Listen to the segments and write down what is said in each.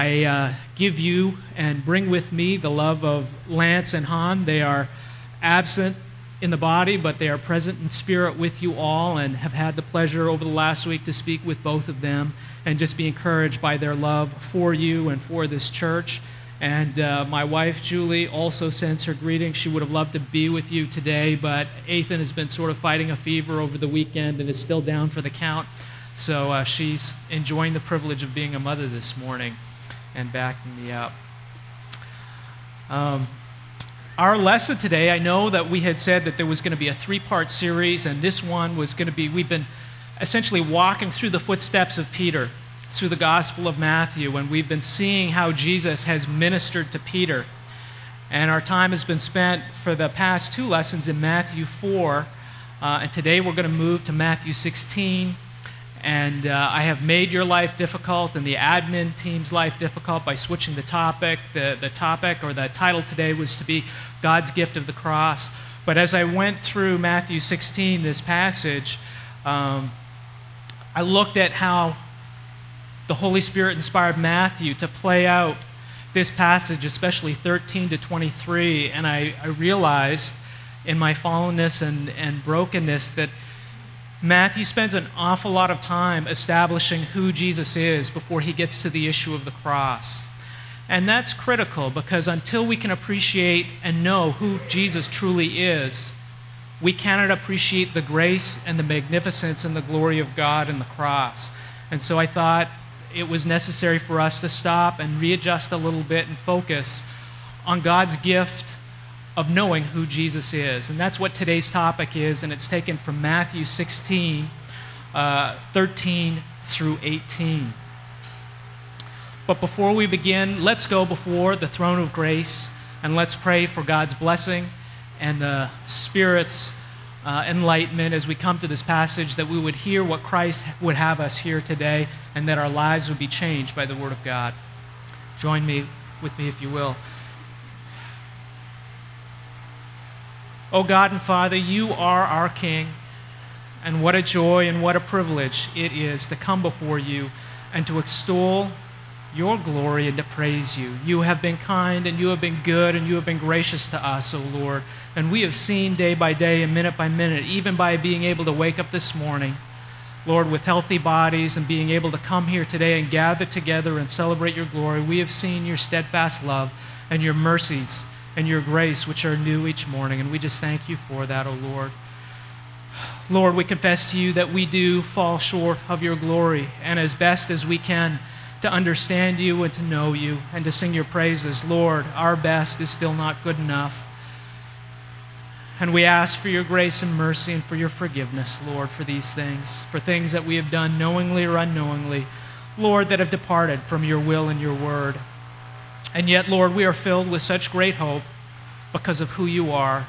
I uh, give you and bring with me the love of Lance and Han. They are absent in the body, but they are present in spirit with you all and have had the pleasure over the last week to speak with both of them and just be encouraged by their love for you and for this church. And uh, my wife, Julie, also sends her greetings. She would have loved to be with you today, but Ethan has been sort of fighting a fever over the weekend and is still down for the count. So uh, she's enjoying the privilege of being a mother this morning and backing me up. Um, our lesson today, I know that we had said that there was going to be a three part series, and this one was going to be, we've been essentially walking through the footsteps of Peter through the Gospel of Matthew, and we've been seeing how Jesus has ministered to Peter. And our time has been spent for the past two lessons in Matthew 4, uh, and today we're going to move to Matthew 16. And uh, I have made your life difficult and the admin team's life difficult by switching the topic. The, the topic or the title today was to be God's gift of the cross. But as I went through Matthew 16, this passage, um, I looked at how the Holy Spirit inspired Matthew to play out this passage, especially 13 to 23, and I, I realized in my fallenness and, and brokenness that Matthew spends an awful lot of time establishing who Jesus is before he gets to the issue of the cross. And that's critical because until we can appreciate and know who Jesus truly is, we cannot appreciate the grace and the magnificence and the glory of God in the cross. And so I thought it was necessary for us to stop and readjust a little bit and focus on God's gift of knowing who Jesus is. And that's what today's topic is, and it's taken from Matthew 16, uh, 13 through 18. But before we begin, let's go before the throne of grace and let's pray for God's blessing and the Spirit's uh, enlightenment as we come to this passage, that we would hear what Christ would have us hear today, and that our lives would be changed by the Word of God. Join me with me, if you will. Oh God and Father, you are our King, and what a joy and what a privilege it is to come before you and to extol your glory and to praise you. You have been kind and you have been good and you have been gracious to us, O oh Lord. And we have seen day by day and minute by minute, even by being able to wake up this morning, Lord, with healthy bodies and being able to come here today and gather together and celebrate your glory, we have seen your steadfast love and your mercies and your grace, which are new each morning. And we just thank you for that, O oh Lord. Lord, we confess to you that we do fall short of your glory, and as best as we can, to understand you and to know you and to sing your praises. Lord, our best is still not good enough. And we ask for your grace and mercy and for your forgiveness, Lord, for these things, for things that we have done knowingly or unknowingly, Lord, that have departed from your will and your word. And yet, Lord, we are filled with such great hope because of who you are.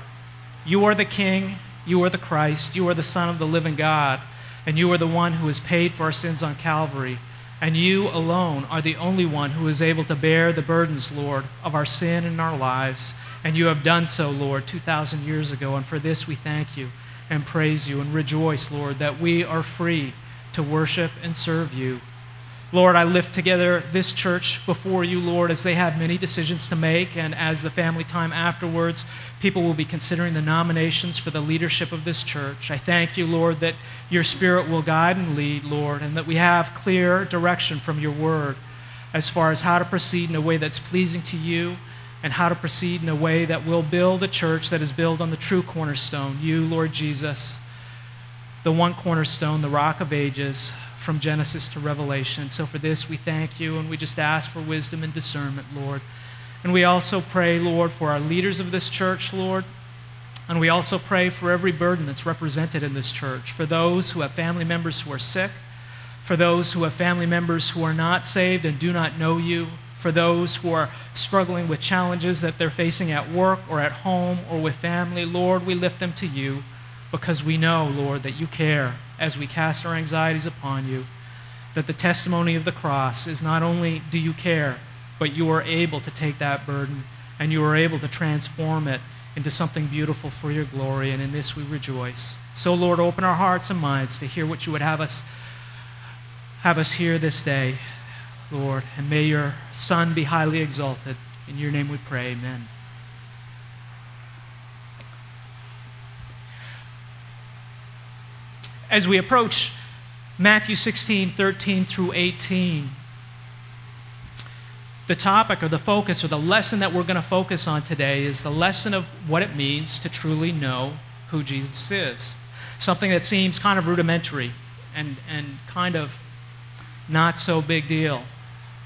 You are the King, you are the Christ, you are the Son of the living God, and you are the one who has paid for our sins on Calvary. And you alone are the only one who is able to bear the burdens, Lord, of our sin in our lives. And you have done so, Lord, 2,000 years ago. And for this we thank you and praise you and rejoice, Lord, that we are free to worship and serve you. Lord, I lift together this church before you, Lord, as they have many decisions to make, and as the family time afterwards, people will be considering the nominations for the leadership of this church. I thank you, Lord, that your Spirit will guide and lead, Lord, and that we have clear direction from your word as far as how to proceed in a way that's pleasing to you and how to proceed in a way that will build a church that is built on the true cornerstone, you, Lord Jesus, the one cornerstone, the rock of ages from Genesis to Revelation. So for this, we thank you and we just ask for wisdom and discernment, Lord. And we also pray, Lord, for our leaders of this church, Lord. And we also pray for every burden that's represented in this church, for those who have family members who are sick, for those who have family members who are not saved and do not know you, for those who are struggling with challenges that they're facing at work or at home or with family. Lord, we lift them to you because we know, Lord, that you care as we cast our anxieties upon you, that the testimony of the cross is not only do you care, but you are able to take that burden and you are able to transform it into something beautiful for your glory, and in this we rejoice. So, Lord, open our hearts and minds to hear what you would have us have us hear this day. Lord, and may your Son be highly exalted. In your name we pray, amen. As we approach Matthew 16, 13 through 18, the topic or the focus or the lesson that we're going to focus on today is the lesson of what it means to truly know who Jesus is. Something that seems kind of rudimentary and, and kind of not so big deal.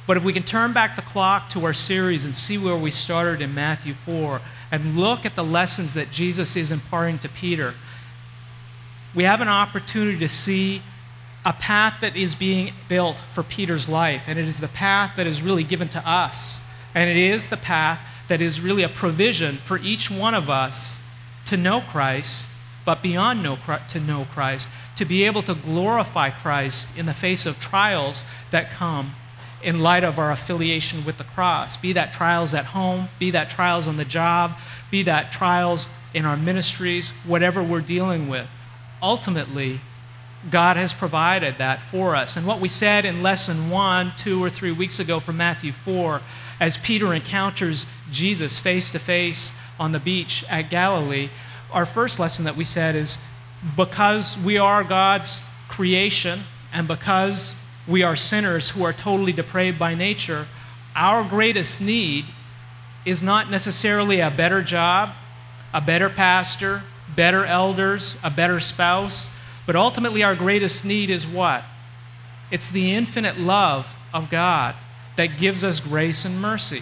But if we can turn back the clock to our series and see where we started in Matthew 4 and look at the lessons that Jesus is imparting to Peter, we have an opportunity to see a path that is being built for Peter's life. And it is the path that is really given to us. And it is the path that is really a provision for each one of us to know Christ, but beyond know, to know Christ, to be able to glorify Christ in the face of trials that come in light of our affiliation with the cross. Be that trials at home, be that trials on the job, be that trials in our ministries, whatever we're dealing with. Ultimately, God has provided that for us. And what we said in lesson one, two or three weeks ago from Matthew 4, as Peter encounters Jesus face to face on the beach at Galilee, our first lesson that we said is because we are God's creation and because we are sinners who are totally depraved by nature, our greatest need is not necessarily a better job, a better pastor, better elders, a better spouse, but ultimately our greatest need is what? It's the infinite love of God that gives us grace and mercy.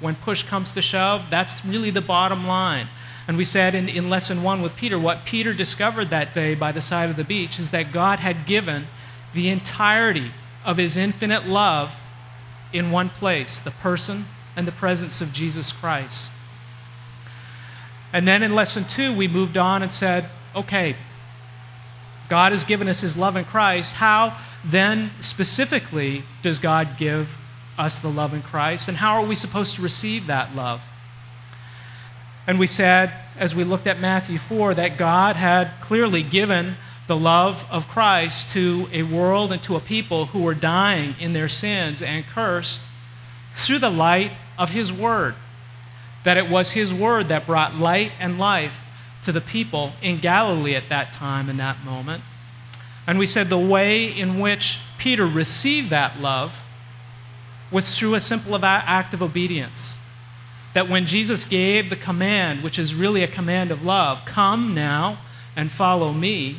When push comes to shove, that's really the bottom line. And we said in, in lesson one with Peter, what Peter discovered that day by the side of the beach is that God had given the entirety of his infinite love in one place the person and the presence of Jesus Christ. And then in lesson two, we moved on and said, okay, God has given us his love in Christ. How then specifically does God give us the love in Christ? And how are we supposed to receive that love? And we said, as we looked at Matthew 4, that God had clearly given the love of Christ to a world and to a people who were dying in their sins and cursed through the light of His Word. That it was His Word that brought light and life to the people in Galilee at that time, in that moment. And we said the way in which Peter received that love was through a simple act of obedience. That when Jesus gave the command, which is really a command of love, come now and follow me,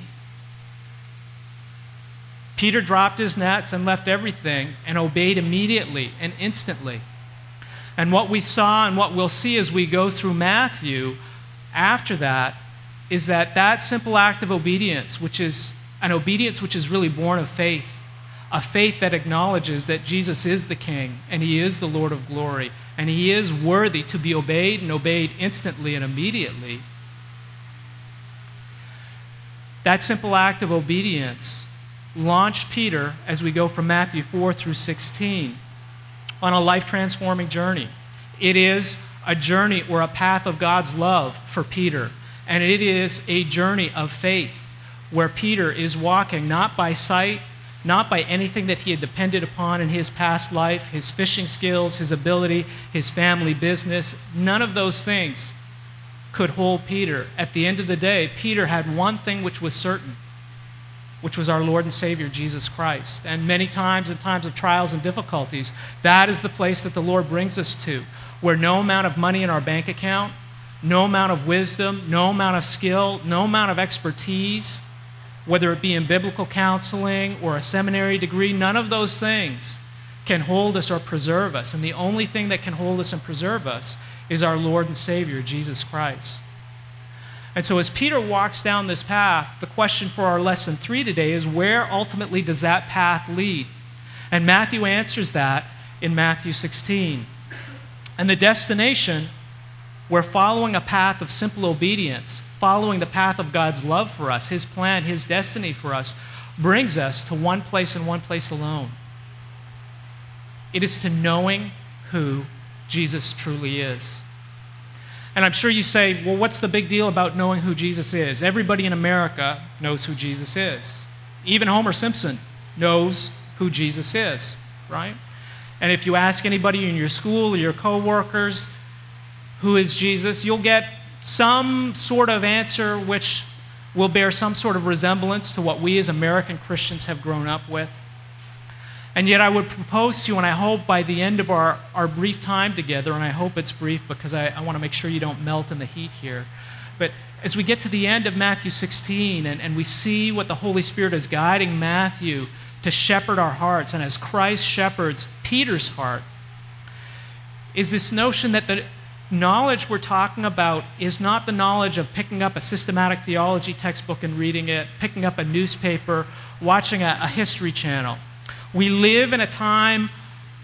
Peter dropped his nets and left everything and obeyed immediately and instantly. And what we saw and what we'll see as we go through Matthew after that is that that simple act of obedience, which is an obedience which is really born of faith, a faith that acknowledges that Jesus is the King and He is the Lord of glory and He is worthy to be obeyed and obeyed instantly and immediately. That simple act of obedience launched Peter, as we go from Matthew 4 through 16, on a life transforming journey. It is a journey or a path of God's love for Peter, and it is a journey of faith where Peter is walking not by sight, not by anything that he had depended upon in his past life, his fishing skills, his ability, his family business. None of those things could hold Peter. At the end of the day, Peter had one thing which was certain which was our Lord and Savior, Jesus Christ. And many times, in times of trials and difficulties, that is the place that the Lord brings us to, where no amount of money in our bank account, no amount of wisdom, no amount of skill, no amount of expertise, whether it be in biblical counseling or a seminary degree, none of those things can hold us or preserve us. And the only thing that can hold us and preserve us is our Lord and Savior, Jesus Christ. And so, as Peter walks down this path, the question for our lesson three today is where ultimately does that path lead? And Matthew answers that in Matthew 16. And the destination, we're following a path of simple obedience, following the path of God's love for us, His plan, His destiny for us, brings us to one place and one place alone. It is to knowing who Jesus truly is. And I'm sure you say, well, what's the big deal about knowing who Jesus is? Everybody in America knows who Jesus is. Even Homer Simpson knows who Jesus is, right? And if you ask anybody in your school or your coworkers, who is Jesus, you'll get some sort of answer which will bear some sort of resemblance to what we as American Christians have grown up with. And yet, I would propose to you, and I hope by the end of our, our brief time together, and I hope it's brief because I, I want to make sure you don't melt in the heat here, but as we get to the end of Matthew 16 and, and we see what the Holy Spirit is guiding Matthew to shepherd our hearts, and as Christ shepherds Peter's heart, is this notion that the knowledge we're talking about is not the knowledge of picking up a systematic theology textbook and reading it, picking up a newspaper, watching a, a history channel. We live in a time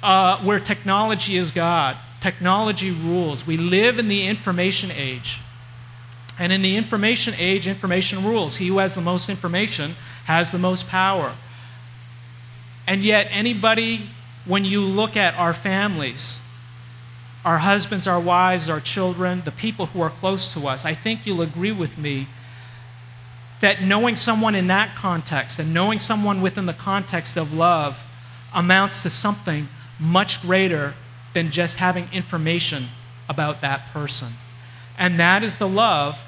uh, where technology is God, technology rules. We live in the information age. And in the information age, information rules. He who has the most information has the most power. And yet, anybody, when you look at our families, our husbands, our wives, our children, the people who are close to us, I think you'll agree with me that knowing someone in that context and knowing someone within the context of love amounts to something much greater than just having information about that person. And that is the love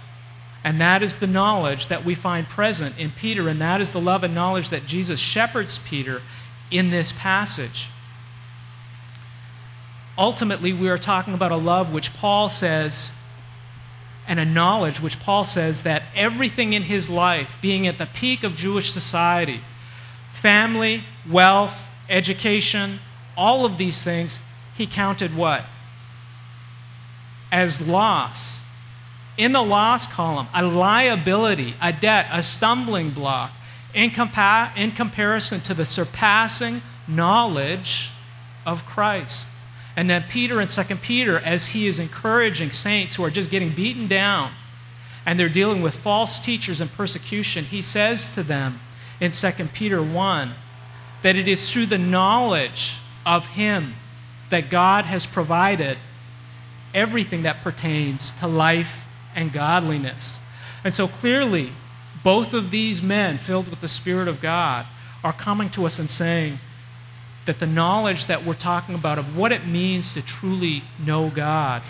and that is the knowledge that we find present in Peter, and that is the love and knowledge that Jesus shepherds Peter in this passage. Ultimately, we are talking about a love which Paul says, and a knowledge which Paul says that everything in his life, being at the peak of Jewish society, family, wealth, education, all of these things, he counted what? As loss in the loss column, a liability, a debt, a stumbling block in, compa- in comparison to the surpassing knowledge of Christ. And then Peter in 2 Peter, as he is encouraging saints who are just getting beaten down and they're dealing with false teachers and persecution, he says to them in 2 Peter 1 that it is through the knowledge of him that God has provided everything that pertains to life and godliness. And so clearly, both of these men, filled with the Spirit of God, are coming to us and saying that the knowledge that we're talking about of what it means to truly know God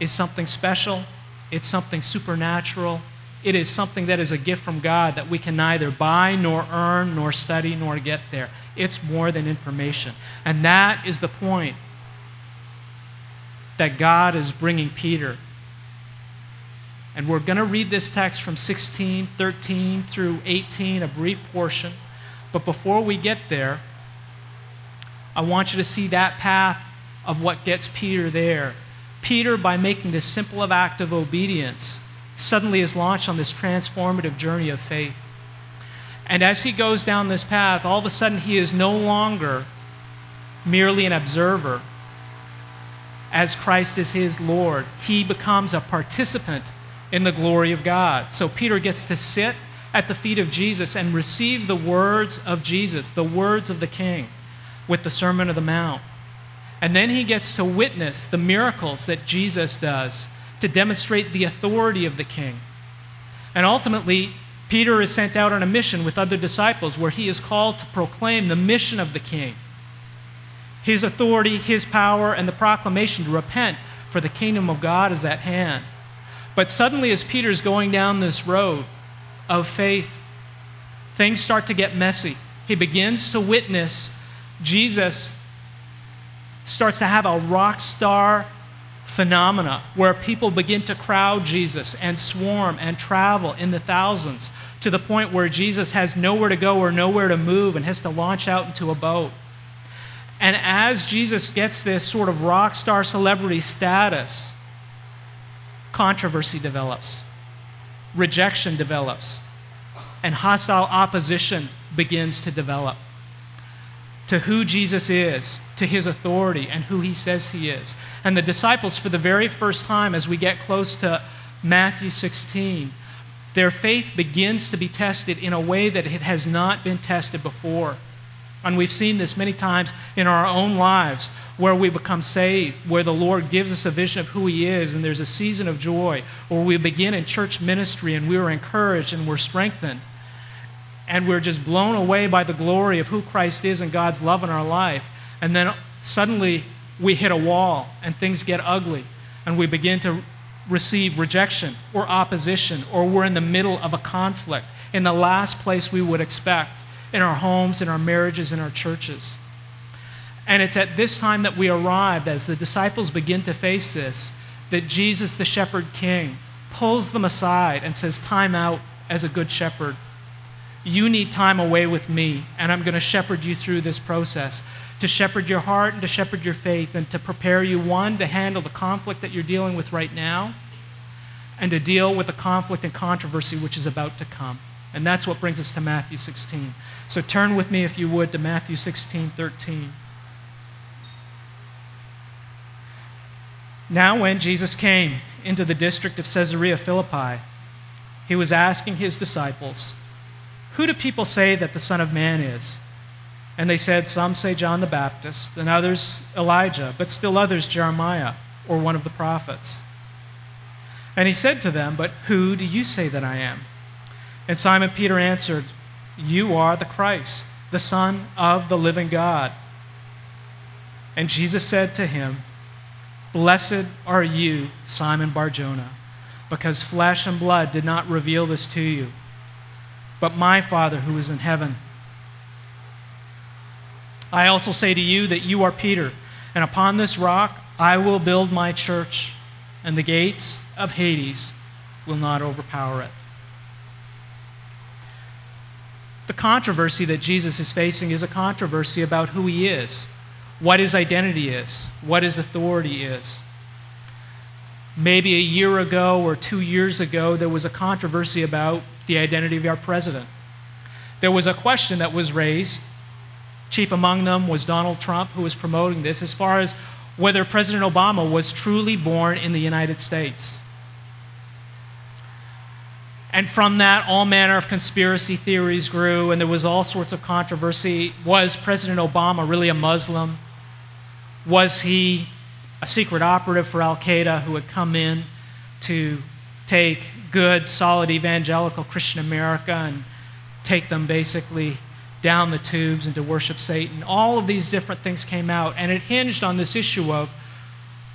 is something special, it's something supernatural, it is something that is a gift from God that we can neither buy nor earn nor study nor get there. It's more than information. And that is the point that God is bringing Peter and we're going to read this text from 16, 13 through 18, a brief portion. But before we get there, I want you to see that path of what gets Peter there. Peter, by making this simple act of obedience, suddenly is launched on this transformative journey of faith. And as he goes down this path, all of a sudden he is no longer merely an observer as Christ is his Lord. He becomes a participant in the glory of God. So Peter gets to sit at the feet of Jesus and receive the words of Jesus, the words of the King, with the Sermon of the Mount. And then he gets to witness the miracles that Jesus does to demonstrate the authority of the King. And ultimately, Peter is sent out on a mission with other disciples where he is called to proclaim the mission of the King his authority, his power, and the proclamation to repent, for the kingdom of God is at hand. But suddenly, as Peter's going down this road of faith, things start to get messy. He begins to witness Jesus starts to have a rock star phenomena where people begin to crowd Jesus and swarm and travel in the thousands to the point where Jesus has nowhere to go or nowhere to move and has to launch out into a boat. And as Jesus gets this sort of rock star celebrity status, controversy develops, rejection develops, and hostile opposition begins to develop to who Jesus is, to his authority, and who he says he is. And the disciples, for the very first time, as we get close to Matthew 16, their faith begins to be tested in a way that it has not been tested before. And we've seen this many times in our own lives where we become saved, where the Lord gives us a vision of who He is, and there's a season of joy, or we begin in church ministry and we're encouraged and we're strengthened, and we're just blown away by the glory of who Christ is and God's love in our life. And then suddenly we hit a wall and things get ugly and we begin to receive rejection or opposition or we're in the middle of a conflict in the last place we would expect in our homes, in our marriages, in our churches. And it's at this time that we arrive, as the disciples begin to face this, that Jesus, the shepherd king, pulls them aside and says, Time out as a good shepherd. You need time away with me, and I'm going to shepherd you through this process to shepherd your heart and to shepherd your faith and to prepare you, one, to handle the conflict that you're dealing with right now, and to deal with the conflict and controversy which is about to come. And that's what brings us to Matthew 16. So turn with me, if you would, to Matthew 16 13. Now, when Jesus came into the district of Caesarea Philippi, he was asking his disciples, Who do people say that the Son of Man is? And they said, Some say John the Baptist, and others Elijah, but still others Jeremiah or one of the prophets. And he said to them, But who do you say that I am? And Simon Peter answered, You are the Christ, the Son of the living God. And Jesus said to him, Blessed are you, Simon Barjona, because flesh and blood did not reveal this to you, but my Father who is in heaven. I also say to you that you are Peter, and upon this rock I will build my church, and the gates of Hades will not overpower it. The controversy that Jesus is facing is a controversy about who he is what his identity is, what his authority is. Maybe a year ago or two years ago, there was a controversy about the identity of our president. There was a question that was raised. Chief among them was Donald Trump, who was promoting this, as far as whether President Obama was truly born in the United States. And from that, all manner of conspiracy theories grew, and there was all sorts of controversy. Was President Obama really a Muslim? Was he a secret operative for Al Qaeda who had come in to take good, solid evangelical Christian America and take them basically down the tubes and to worship Satan? All of these different things came out, and it hinged on this issue of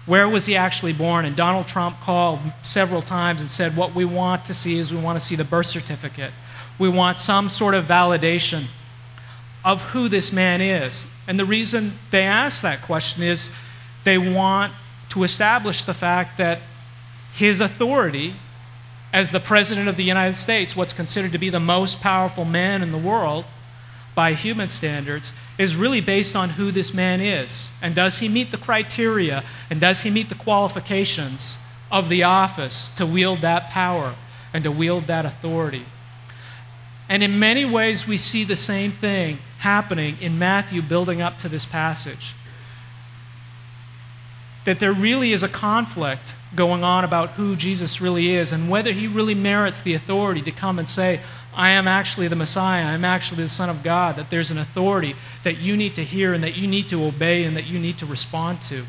where was he actually born? And Donald Trump called several times and said, What we want to see is we want to see the birth certificate. We want some sort of validation of who this man is. And the reason they ask that question is they want to establish the fact that his authority as the President of the United States, what's considered to be the most powerful man in the world by human standards, is really based on who this man is. And does he meet the criteria and does he meet the qualifications of the office to wield that power and to wield that authority? And in many ways, we see the same thing happening in Matthew building up to this passage. That there really is a conflict going on about who Jesus really is and whether he really merits the authority to come and say, I am actually the Messiah, I'm actually the Son of God, that there's an authority that you need to hear and that you need to obey and that you need to respond to.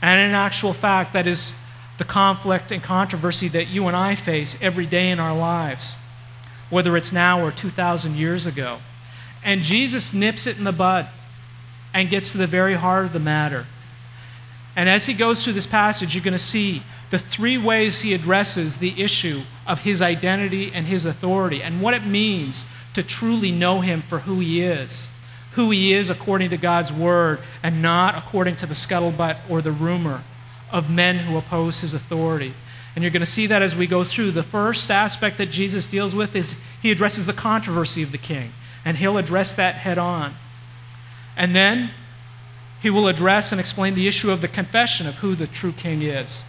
And in actual fact, that is the conflict and controversy that you and I face every day in our lives, whether it's now or 2,000 years ago. And Jesus nips it in the bud and gets to the very heart of the matter. And as he goes through this passage, you're going to see the three ways he addresses the issue of his identity and his authority and what it means to truly know him for who he is. Who he is according to God's word and not according to the scuttlebutt or the rumor of men who oppose his authority. And you're going to see that as we go through. The first aspect that Jesus deals with is he addresses the controversy of the king, and he'll address that head on. And then he will address and explain the issue of the confession of who the true king is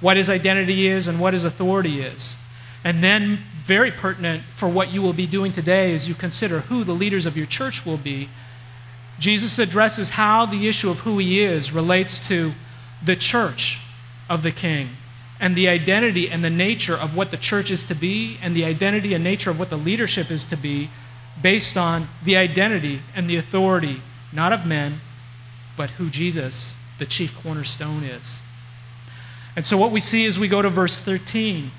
what his identity is and what his authority is. And then, very pertinent for what you will be doing today as you consider who the leaders of your church will be, Jesus addresses how the issue of who he is relates to the church of the king and the identity and the nature of what the church is to be and the identity and nature of what the leadership is to be based on the identity and the authority, not of men, but who Jesus, the chief cornerstone, is. And so, what we see as we go to verse 13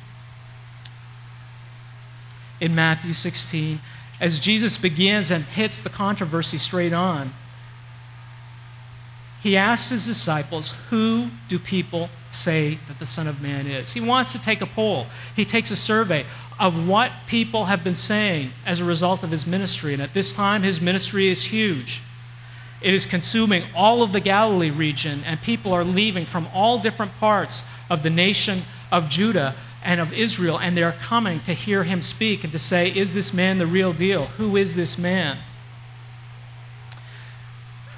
in Matthew 16, as Jesus begins and hits the controversy straight on, he asks his disciples, Who do people say that the Son of Man is? He wants to take a poll. He takes a survey of what people have been saying as a result of his ministry. And at this time, his ministry is huge. It is consuming all of the Galilee region, and people are leaving from all different parts of the nation of Judah and of Israel, and they're coming to hear him speak and to say, Is this man the real deal? Who is this man?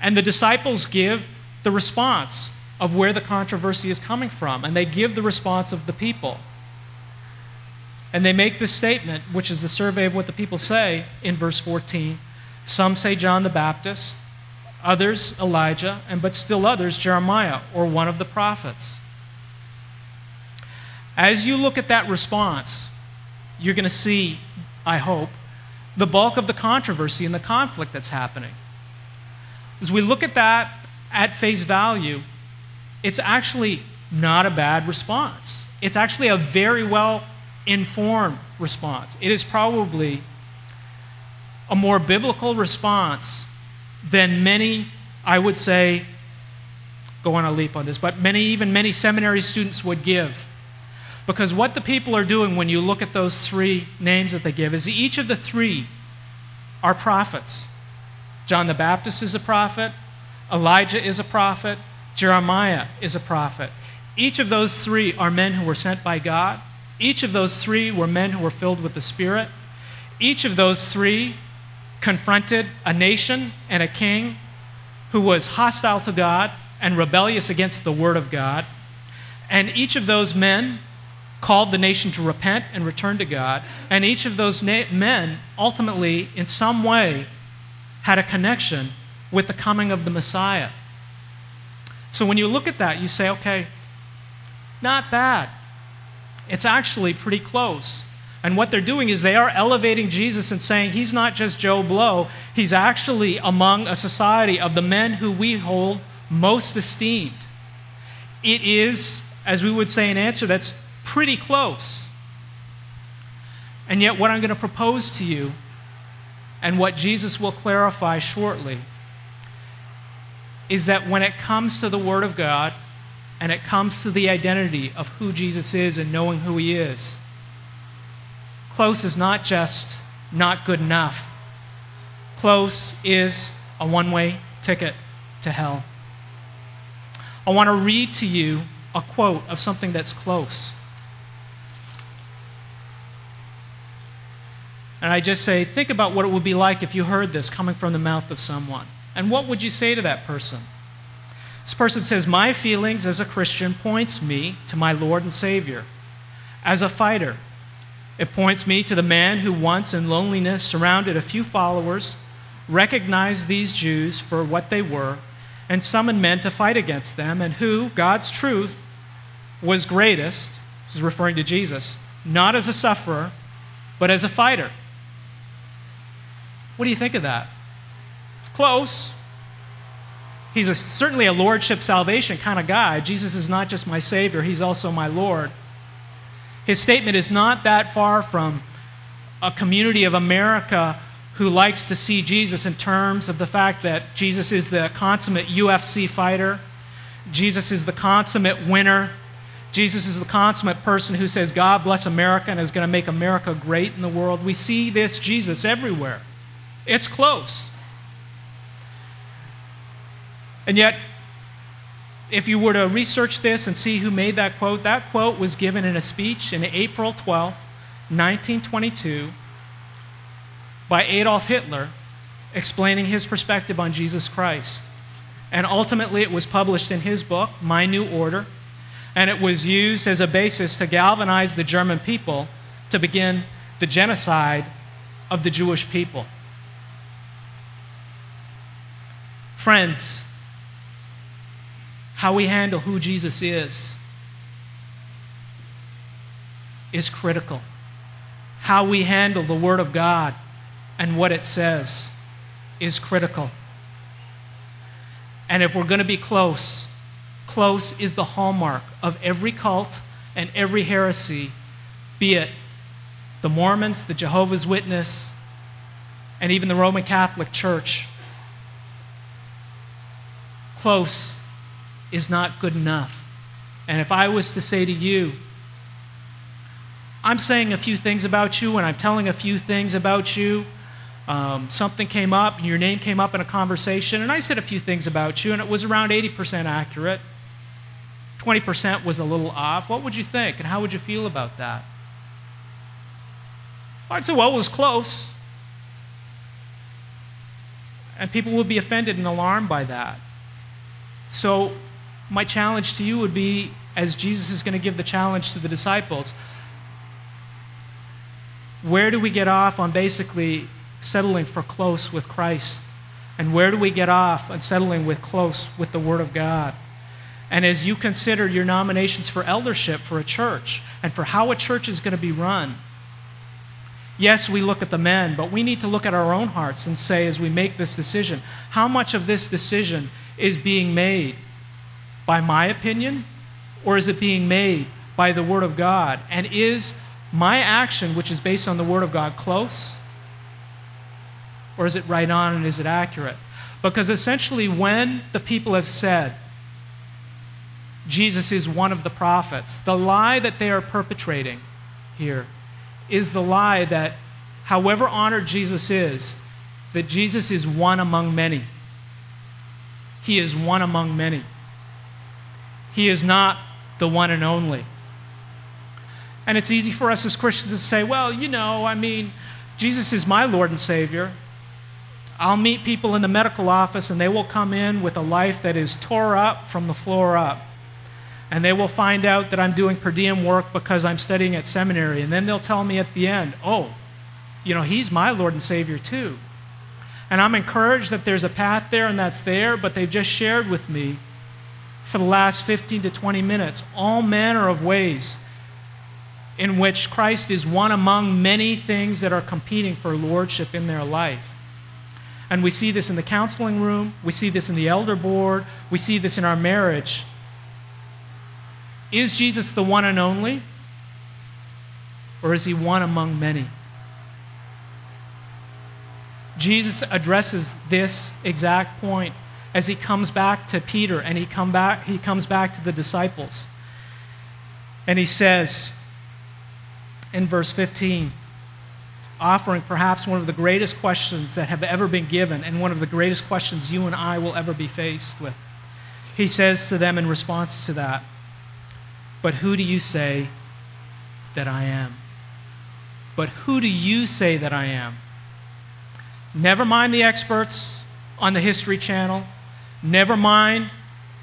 And the disciples give the response of where the controversy is coming from, and they give the response of the people. And they make this statement, which is the survey of what the people say in verse 14. Some say John the Baptist, others Elijah, and but still others Jeremiah or one of the prophets. As you look at that response, you're going to see, I hope, the bulk of the controversy and the conflict that's happening. As we look at that at face value, it's actually not a bad response. It's actually a very well informed response. It is probably a more biblical response than many, I would say, go on a leap on this, but many, even many seminary students would give. Because what the people are doing when you look at those three names that they give is each of the three are prophets. John the Baptist is a prophet, Elijah is a prophet, Jeremiah is a prophet. Each of those three are men who were sent by God. Each of those three were men who were filled with the Spirit. Each of those three confronted a nation and a king who was hostile to God and rebellious against the Word of God. And each of those men called the nation to repent and return to God. And each of those na- men ultimately, in some way, had a connection with the coming of the Messiah. So when you look at that, you say, okay, not bad. It's actually pretty close. And what they're doing is they are elevating Jesus and saying he's not just Joe Blow, he's actually among a society of the men who we hold most esteemed. It is, as we would say, an answer that's pretty close. And yet, what I'm going to propose to you, and what Jesus will clarify shortly, is that when it comes to the Word of God and it comes to the identity of who Jesus is and knowing who He is, close is not just not good enough. Close is a one way ticket to hell. I want to read to you a quote of something that's close. And I just say, think about what it would be like if you heard this coming from the mouth of someone. And what would you say to that person? This person says, My feelings as a Christian points me to my Lord and Savior. As a fighter, it points me to the man who once in loneliness surrounded a few followers, recognized these Jews for what they were, and summoned men to fight against them, and who, God's truth, was greatest, this is referring to Jesus, not as a sufferer, but as a fighter. What do you think of that? It's Close. He's a, certainly a lordship salvation kind of guy. Jesus is not just my Savior, He's also my Lord. His statement is not that far from a community of America who likes to see Jesus in terms of the fact that Jesus is the consummate UFC fighter, Jesus is the consummate winner, Jesus is the consummate person who says, God bless America and is going to make America great in the world. We see this Jesus everywhere. It's close. And yet, if you were to research this and see who made that quote, that quote was given in a speech in April 12, 1922, by Adolf Hitler, explaining his perspective on Jesus Christ. And ultimately, it was published in his book, My New Order, and it was used as a basis to galvanize the German people to begin the genocide of the Jewish people. Friends, how we handle who Jesus is is critical. How we handle the Word of God and what it says is critical. And if we're going to be close, close is the hallmark of every cult and every heresy, be it the Mormons, the Jehovah's Witness, and even the Roman Catholic Church. close is not good enough. And if I was to say to you, I'm saying a few things about you and I'm telling a few things about you. Um, something came up and your name came up in a conversation, and I said a few things about you, and it was around 80% accurate. 20% was a little off. What would you think, and how would you feel about that? I'd say, well, it was close. And people would be offended and alarmed by that. So, my challenge to you would be as Jesus is going to give the challenge to the disciples where do we get off on basically settling for close with Christ? And where do we get off on settling with close with the Word of God? And as you consider your nominations for eldership for a church and for how a church is going to be run, yes, we look at the men, but we need to look at our own hearts and say, as we make this decision, how much of this decision is being made by my opinion or is it being made by the Word of God? And is my action, which is based on the Word of God, close? Or is it right on and is it accurate? Because essentially, when the people have said, Jesus is one of the prophets, the lie that they are perpetrating here is the lie that, however honored Jesus is, that Jesus is one among many. He is one among many. He is not the one and only. And it's easy for us as Christians to say, well, you know, I mean, Jesus is my Lord and Savior. I'll meet people in the medical office and they will come in with a life that is tore up from the floor up. And they will find out that I'm doing per diem work because I'm studying at seminary. And then they'll tell me at the end, oh, you know, He's my Lord and Savior too. And I'm encouraged that there's a path there and that's there, but they've just shared with me for the last 15 to 20 minutes all manner of ways in which Christ is one among many things that are competing for lordship in their life. And we see this in the counseling room, we see this in the elder board, we see this in our marriage. Is Jesus the one and only? Or is he one among many? Jesus addresses this exact point as he comes back to Peter and he, come back, he comes back to the disciples. And he says in verse 15, offering perhaps one of the greatest questions that have ever been given and one of the greatest questions you and I will ever be faced with. He says to them in response to that, But who do you say that I am? But who do you say that I am? Never mind the experts on the History Channel Never mind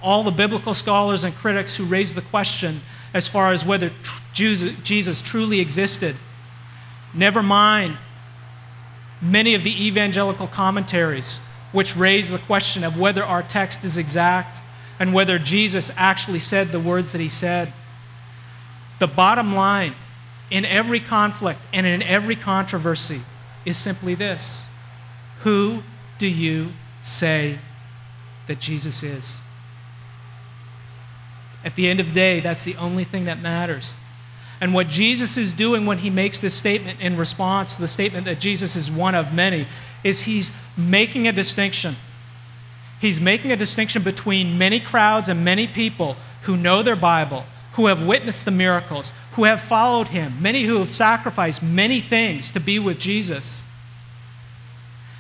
all the biblical scholars and critics who raise the question as far as whether Jesus truly existed. Never mind many of the evangelical commentaries which raise the question of whether our text is exact and whether Jesus actually said the words that he said. The bottom line in every conflict and in every controversy is simply this Who do you say that Jesus is. At the end of the day, that's the only thing that matters. And what Jesus is doing when he makes this statement in response to the statement that Jesus is one of many is he's making a distinction. He's making a distinction between many crowds and many people who know their Bible, who have witnessed the miracles, who have followed him, many who have sacrificed many things to be with Jesus.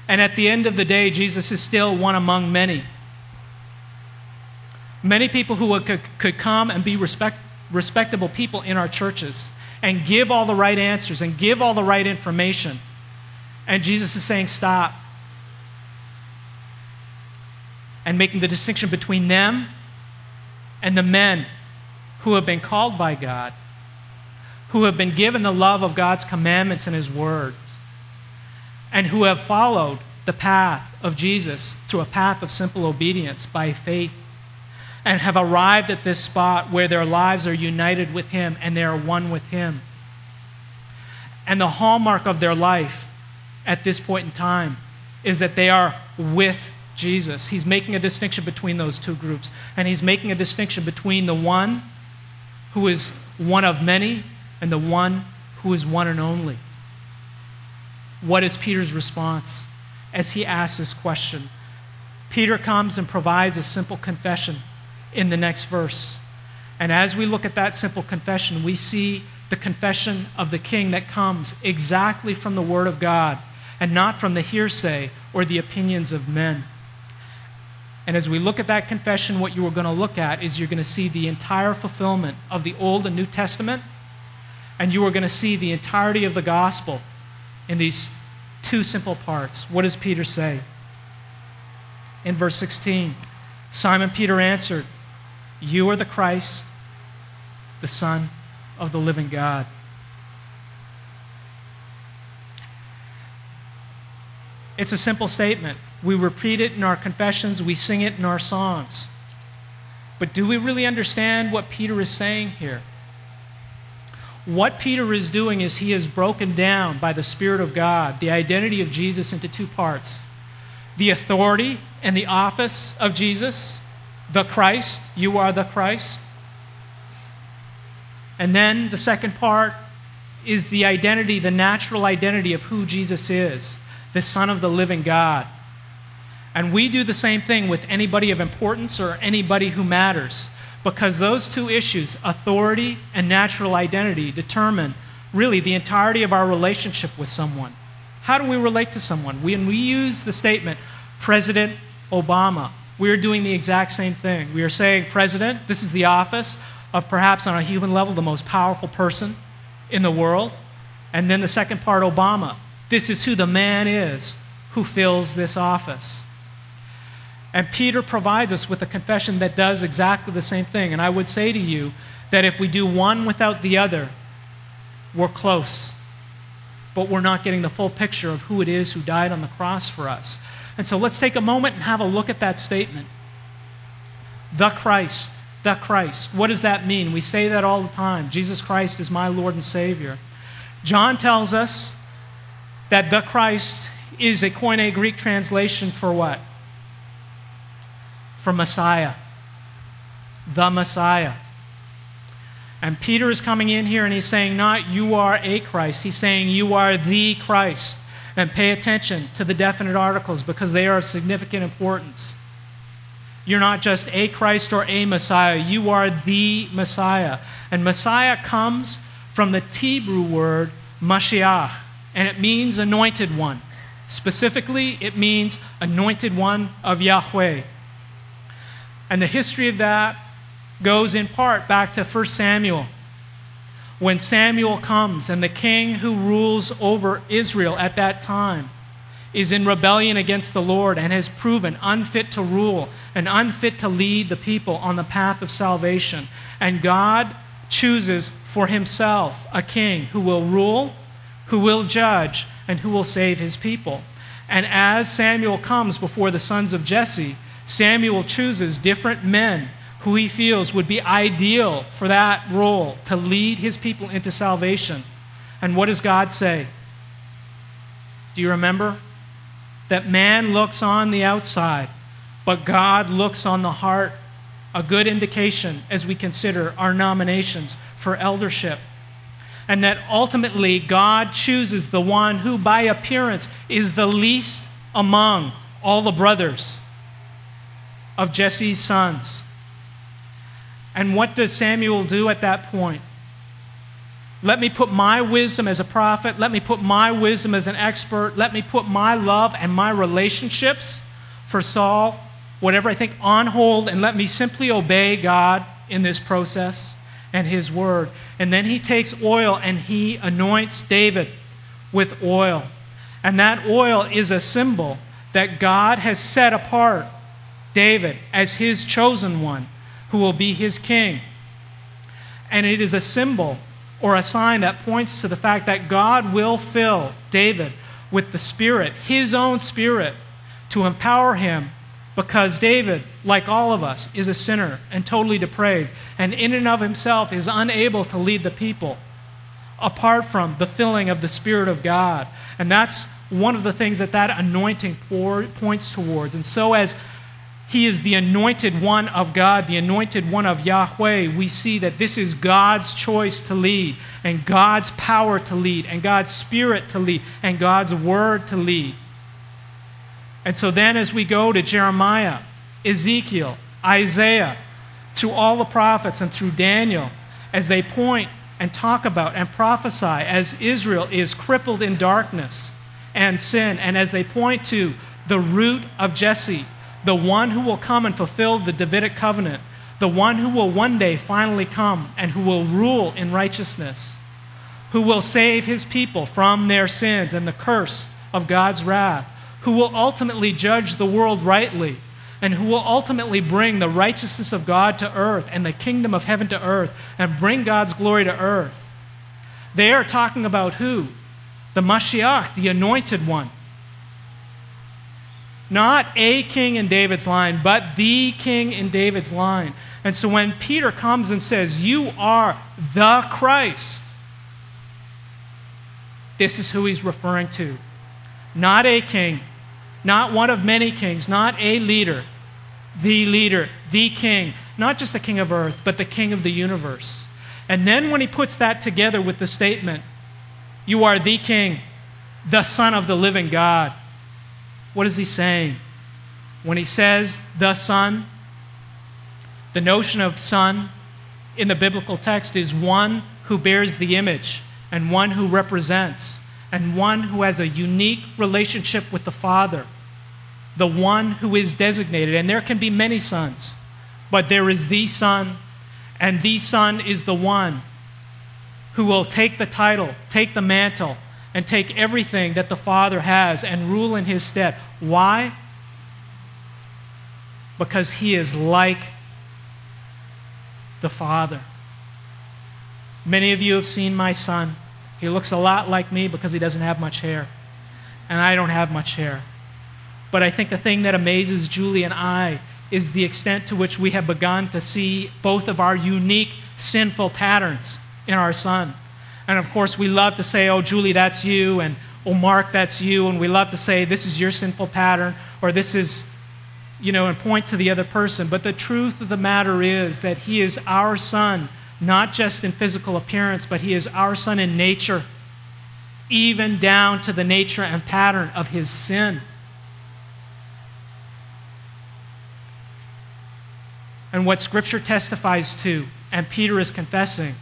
And at the end of the day, Jesus is still one among many. Many people who could, could come and be respect, respectable people in our churches and give all the right answers and give all the right information. And Jesus is saying, stop. And making the distinction between them and the men who have been called by God, who have been given the love of God's commandments and His words, and who have followed the path of Jesus through a path of simple obedience by faith and have arrived at this spot where their lives are united with Him and they are one with Him. And the hallmark of their life at this point in time is that they are with Jesus. He's making a distinction between those two groups. And he's making a distinction between the one who is one of many and the one who is one and only. What is Peter's response as he asks this question? Peter comes and provides a simple confession in the next verse. And as we look at that simple confession, we see the confession of the king that comes exactly from the Word of God and not from the hearsay or the opinions of men. And as we look at that confession, what you are going to look at is you're going to see the entire fulfillment of the Old and New Testament, and you are going to see the entirety of the gospel in these two simple parts. What does Peter say? In verse 16, Simon Peter answered, You are the Christ, the Son of the living God. It's a simple statement. We repeat it in our confessions, we sing it in our songs. But do we really understand what Peter is saying here? What Peter is doing is he has broken down by the Spirit of God the identity of Jesus into two parts the authority and the office of Jesus, the Christ, you are the Christ. And then the second part is the identity, the natural identity of who Jesus is, the Son of the living God. And we do the same thing with anybody of importance or anybody who matters, because those two issues, authority and natural identity, determine really the entirety of our relationship with someone. How do we relate to someone? When we use the statement, President Obama, we are doing the exact same thing. We are saying, President, this is the office of perhaps on a human level the most powerful person in the world. And then the second part, Obama. This is who the man is who fills this office. And Peter provides us with a confession that does exactly the same thing. And I would say to you that if we do one without the other, we're close. But we're not getting the full picture of who it is who died on the cross for us. And so let's take a moment and have a look at that statement. The Christ the Christ. What does that mean? We say that all the time. Jesus Christ is my Lord and Savior. John tells us that the Christ is a Koine Greek translation for what? For Messiah. The Messiah. And Peter is coming in here and he's saying, not you are a Christ. He's saying you are the Christ. And pay attention to the definite articles because they are of significant importance. You're not just a Christ or a Messiah, you are the Messiah. And Messiah comes from the Hebrew word Mashiach, and it means anointed one. Specifically, it means anointed one of Yahweh. And the history of that goes in part back to 1 Samuel. When Samuel comes and the king who rules over Israel at that time is in rebellion against the Lord and has proven unfit to rule and unfit to lead the people on the path of salvation. And God chooses for himself a king who will rule, who will judge, and who will save his people. And as Samuel comes before the sons of Jesse, Samuel chooses different men who he feels would be ideal for that role to lead his people into salvation. And what does God say? Do you remember? that man looks on the outside, but God looks on the heart. A good indication as we consider our nominations for eldership. And that ultimately God chooses the one who, by appearance, is the least among all the brothers of Jesse's sons. And what does Samuel do at that point? Let me put my wisdom as a prophet. Let me put my wisdom as an expert. Let me put my love and my relationships for Saul, whatever I think, on hold, and let me simply obey God in this process and his word. And then he takes oil and he anoints David with oil. And that oil is a symbol that God has set apart David as his chosen one who will be his king. And it is a symbol or a sign that points to the fact that God will fill David with the Spirit, his own Spirit, to empower him because David, like all of us, is a sinner and totally depraved, and in and of himself is unable to lead the people apart from the filling of the Spirit of God. And that's one of the things that that anointing points towards. And so, as he is the anointed one of God, the anointed one of Yahweh. We see that this is God's choice to lead, and God's power to lead, and God's spirit to lead, and God's word to lead. And so then, as we go to Jeremiah, Ezekiel, Isaiah, through all the prophets and through Daniel, as they point and talk about and prophesy as Israel is crippled in darkness and sin, and as they point to the root of Jesse, the one who will come and fulfill the Davidic covenant, the one who will one day finally come and who will rule in righteousness, who will save his people from their sins and the curse of God's wrath, who will ultimately judge the world rightly, and who will ultimately bring the righteousness of God to earth and the kingdom of heaven to earth and bring God's glory to earth. They are talking about who? The Mashiach, the anointed one. Not a king in David's line, but the king in David's line. And so when Peter comes and says, You are the Christ, this is who he's referring to. Not a king, not one of many kings, not a leader, the leader, the king, not just the king of earth, but the king of the universe. And then when he puts that together with the statement, You are the king, the son of the living God, what is he saying? When he says the son, the notion of son in the biblical text is one who bears the image and one who represents and one who has a unique relationship with the Father, the one who is designated. And there can be many sons, but there is the Son, and the Son is the one who will take the title, take the mantle, and take everything that the Father has and rule in his stead. Why? Because he is like the Father. Many of you have seen my son. He looks a lot like me because he doesn't have much hair. And I don't have much hair. But I think the thing that amazes Julie and I is the extent to which we have begun to see both of our unique sinful patterns in our son. And of course, we love to say, oh, Julie, that's you, and oh, Mark, that's you. And we love to say, this is your sinful pattern, or this is, you know, and point to the other person. But the truth of the matter is that he is our son not just in physical appearance, but he is our son in nature, even down to the nature and pattern of his sin. And what Scripture testifies to, and Peter is confessing,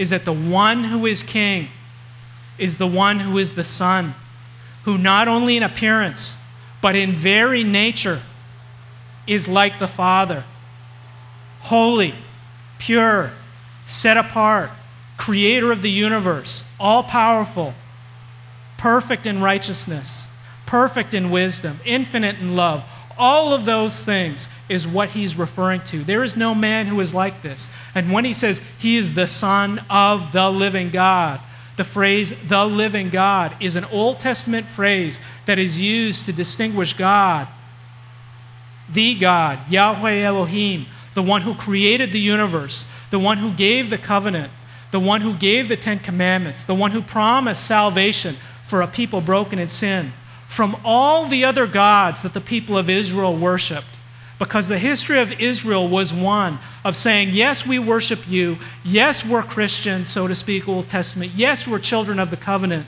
is that the one who is king is the one who is the Son, who not only in appearance, but in very nature is like the Father, holy pure, set apart, creator of the universe, all powerful, perfect in righteousness, perfect in wisdom, infinite in love. All of those things is what he's referring to. There is no man who is like this. And when he says he is the Son of the living God, the phrase the living God is an Old Testament phrase that is used to distinguish God, the God, Yahweh Elohim, the one who created the universe, the one who gave the covenant, the one who gave the Ten Commandments, the one who promised salvation for a people broken in sin, from all the other gods that the people of Israel worshiped. Because the history of Israel was one of saying, Yes, we worship you. Yes, we're Christians, so to speak, Old Testament. Yes, we're children of the covenant.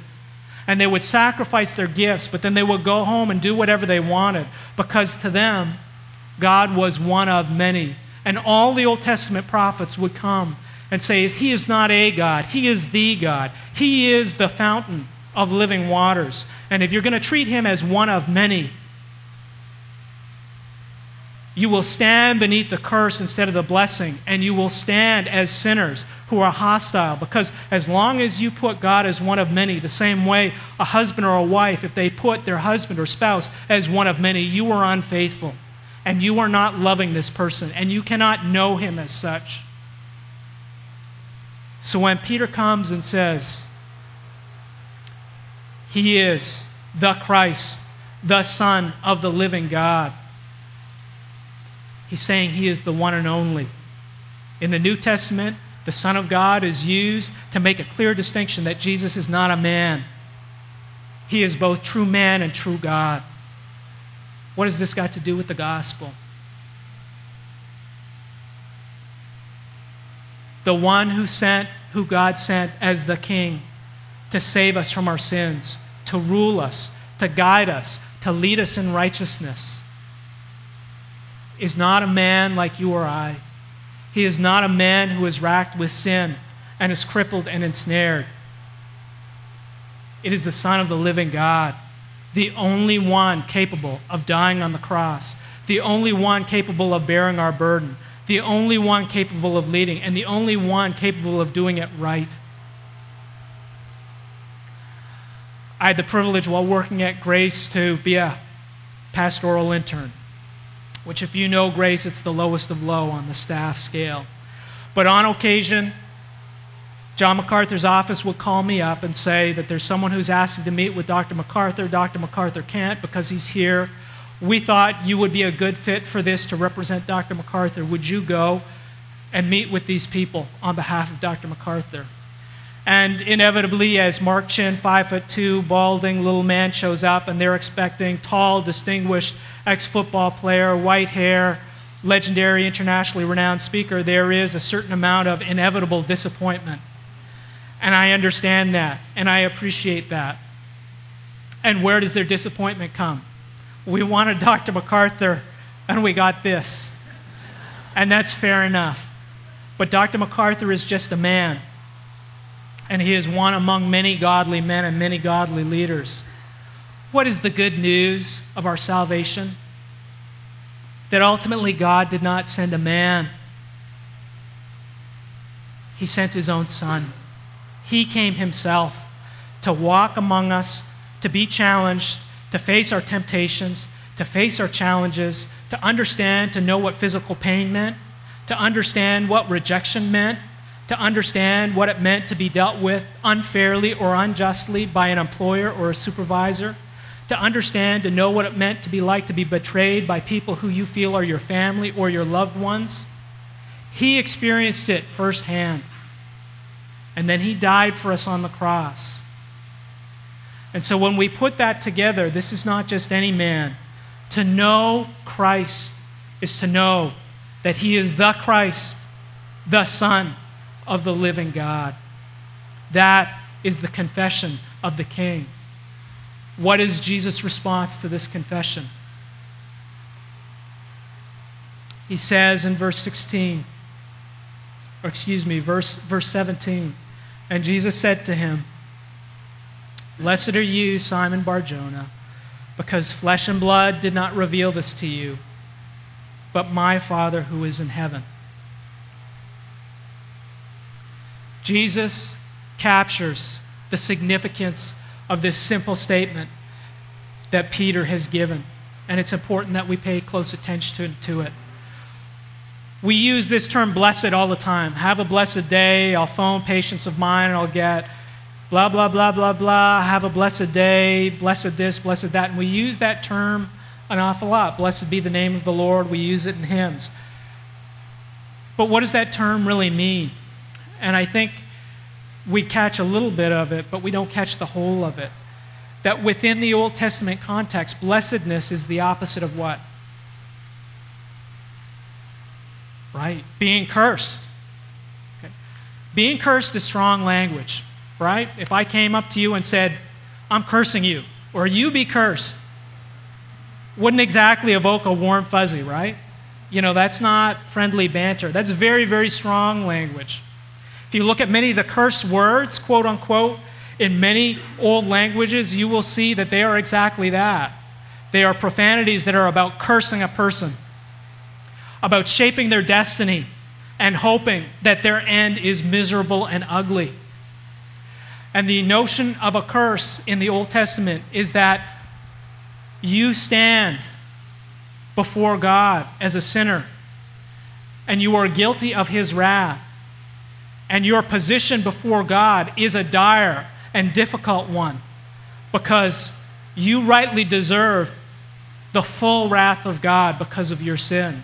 And they would sacrifice their gifts, but then they would go home and do whatever they wanted because to them, God was one of many and all the Old Testament prophets would come and say, He is not a God, He is the God. He is the fountain of living waters. And if you're going to treat Him as one of many, you will stand beneath the curse instead of the blessing, and you will stand as sinners who are hostile. Because as long as you put God as one of many, the same way a husband or a wife, if they put their husband or spouse as one of many, you are unfaithful and you are not loving this person, and you cannot know him as such. So when Peter comes and says, He is the Christ, the Son of the living God, he's saying He is the one and only. In the New Testament, the Son of God is used to make a clear distinction that Jesus is not a man. He is both true man and true God. What has this got to do with the gospel? The one who sent, who God sent as the king to save us from our sins, to rule us, to guide us, to lead us in righteousness is not a man like you or I. He is not a man who is racked with sin and is crippled and ensnared. It is the Son of the living God, the only one capable of dying on the cross, the only one capable of bearing our burden, the only one capable of leading, and the only one capable of doing it right. I had the privilege while working at Grace to be a pastoral intern, which, if you know Grace, it's the lowest of low on the staff scale. But on occasion, John MacArthur's office would call me up and say that there's someone who's asking to meet with Dr. MacArthur. Dr. MacArthur can't because he's here. We thought you would be a good fit for this to represent Dr. MacArthur. Would you go and meet with these people on behalf of Dr. MacArthur? And inevitably, as Mark Chin, five foot two, balding little man, shows up, and they're expecting tall, distinguished ex football player, white hair, legendary, internationally renowned speaker, there is a certain amount of inevitable disappointment. And I understand that, and I appreciate that. And where does their disappointment come? We wanted Dr. MacArthur, and we got this. And that's fair enough. But Dr. MacArthur is just a man, and he is one among many godly men and many godly leaders. What is the good news of our salvation? That ultimately God did not send a man, He sent His own Son. He came himself to walk among us, to be challenged, to face our temptations, to face our challenges, to understand, to know what physical pain meant, to understand what rejection meant, to understand what it meant to be dealt with unfairly or unjustly by an employer or a supervisor, to understand, to know what it meant to be like to be betrayed by people who you feel are your family or your loved ones. He experienced it firsthand. And then he died for us on the cross. And so when we put that together, this is not just any man. To know Christ is to know that he is the Christ, the Son of the living God. That is the confession of the King. What is Jesus' response to this confession? He says in verse 16, or excuse me, verse, verse 17, and Jesus said to him, Blessed are you, Simon Barjona, because flesh and blood did not reveal this to you, but my Father who is in heaven. Jesus captures the significance of this simple statement that Peter has given, and it's important that we pay close attention to it. We use this term blessed all the time. Have a blessed day. I'll phone patients of mine and I'll get blah, blah, blah, blah, blah. Have a blessed day. Blessed this, blessed that. And we use that term an awful lot. Blessed be the name of the Lord. We use it in hymns. But what does that term really mean? And I think we catch a little bit of it, but we don't catch the whole of it. That within the Old Testament context, blessedness is the opposite of what? right? Being cursed. Okay. Being cursed is strong language, right? If I came up to you and said, I'm cursing you, or you be cursed, wouldn't exactly evoke a warm fuzzy, right? You know, that's not friendly banter. That's very, very strong language. If you look at many of the curse words, quote unquote, in many old languages, you will see that they are exactly that. They are profanities that are about cursing a person about shaping their destiny and hoping that their end is miserable and ugly. And the notion of a curse in the Old Testament is that you stand before God as a sinner and you are guilty of his wrath. And your position before God is a dire and difficult one because you rightly deserve the full wrath of God because of your sin.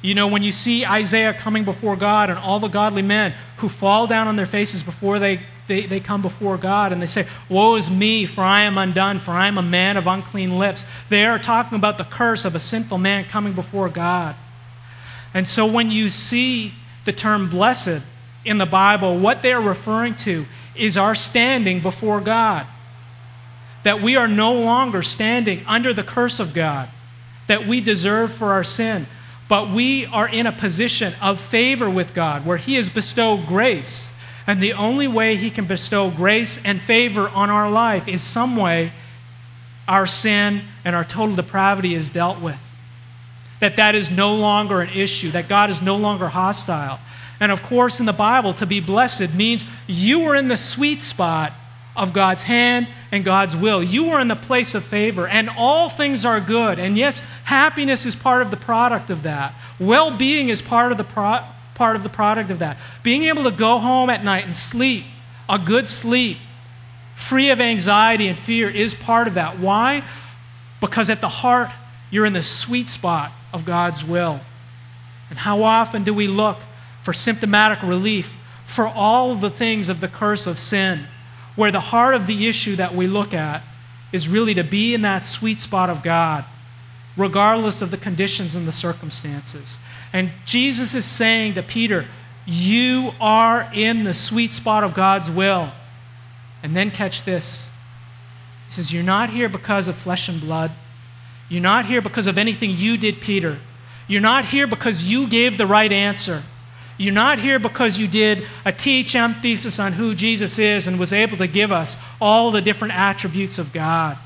You know, when you see Isaiah coming before God and all the godly men who fall down on their faces before they, they, they come before God and they say, Woe is me, for I am undone, for I am a man of unclean lips. They are talking about the curse of a sinful man coming before God. And so when you see the term blessed in the Bible, what they are referring to is our standing before God. that we are no longer standing under the curse of God that we deserve for our sin, but we are in a position of favor with God where He has bestowed grace. And the only way He can bestow grace and favor on our life is some way our sin and our total depravity is dealt with. That that is no longer an issue, that God is no longer hostile. And of course, in the Bible, to be blessed means you are in the sweet spot of God's hand and God's will. You are in the place of favor, and all things are good. And yes, happiness is part of the product of that. Well being is part of, the pro- part of the product of that. Being able to go home at night and sleep, a good sleep, free of anxiety and fear, is part of that. Why? Because at the heart, you're in the sweet spot of God's will. And how often do we look for symptomatic relief for all the things of the curse of sin? where the heart of the issue that we look at is really to be in that sweet spot of God, regardless of the conditions and the circumstances. And Jesus is saying to Peter, You are in the sweet spot of God's will. And then catch this. He says, You're not here because of flesh and blood. You're not here because of anything you did, Peter. You're not here because you gave the right answer. You're not here because you did a THM thesis on who Jesus is and was able to give us all the different attributes of God.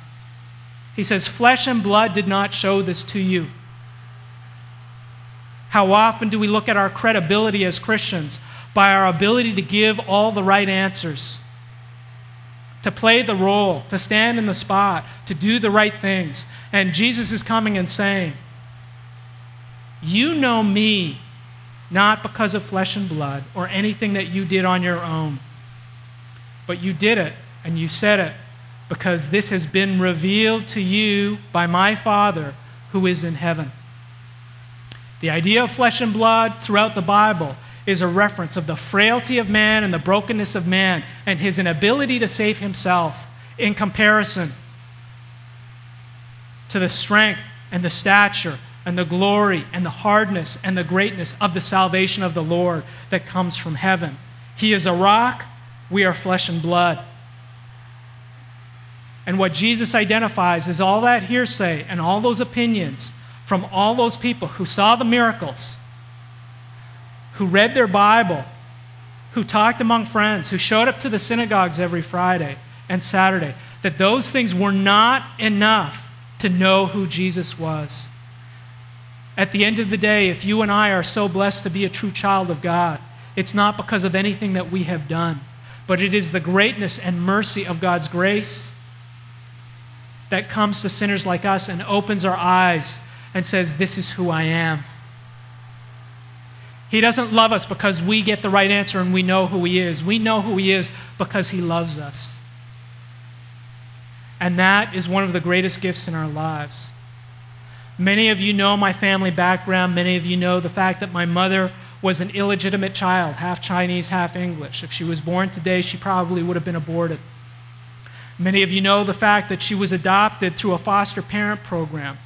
He says, Flesh and blood did not show this to you. How often do we look at our credibility as Christians by our ability to give all the right answers, to play the role, to stand in the spot, to do the right things? And Jesus is coming and saying, You know me not because of flesh and blood or anything that you did on your own, but you did it and you said it because this has been revealed to you by my Father who is in heaven. The idea of flesh and blood throughout the Bible is a reference of the frailty of man and the brokenness of man and his inability to save himself in comparison to the strength and the stature and the glory and the hardness and the greatness of the salvation of the Lord that comes from heaven. He is a rock, we are flesh and blood. And what Jesus identifies is all that hearsay and all those opinions from all those people who saw the miracles, who read their Bible, who talked among friends, who showed up to the synagogues every Friday and Saturday, that those things were not enough to know who Jesus was. At the end of the day, if you and I are so blessed to be a true child of God, it's not because of anything that we have done, but it is the greatness and mercy of God's grace that comes to sinners like us and opens our eyes and says, This is who I am. He doesn't love us because we get the right answer and we know who He is. We know who He is because He loves us. And that is one of the greatest gifts in our lives. Many of you know my family background. Many of you know the fact that my mother was an illegitimate child, half Chinese, half English. If she was born today, she probably would have been aborted. Many of you know the fact that she was adopted through a foster parent program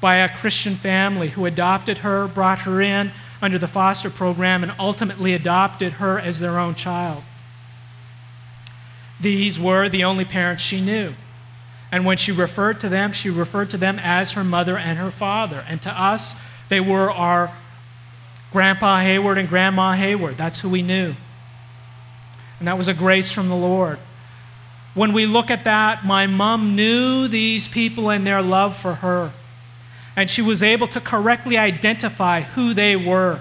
by a Christian family who adopted her, brought her in under the foster program, and ultimately adopted her as their own child. These were the only parents she knew. And when she referred to them, she referred to them as her mother and her father. And to us, they were our Grandpa Hayward and Grandma Hayward. That's who we knew. And that was a grace from the Lord. When we look at that, my mom knew these people and their love for her. And she was able to correctly identify who they were.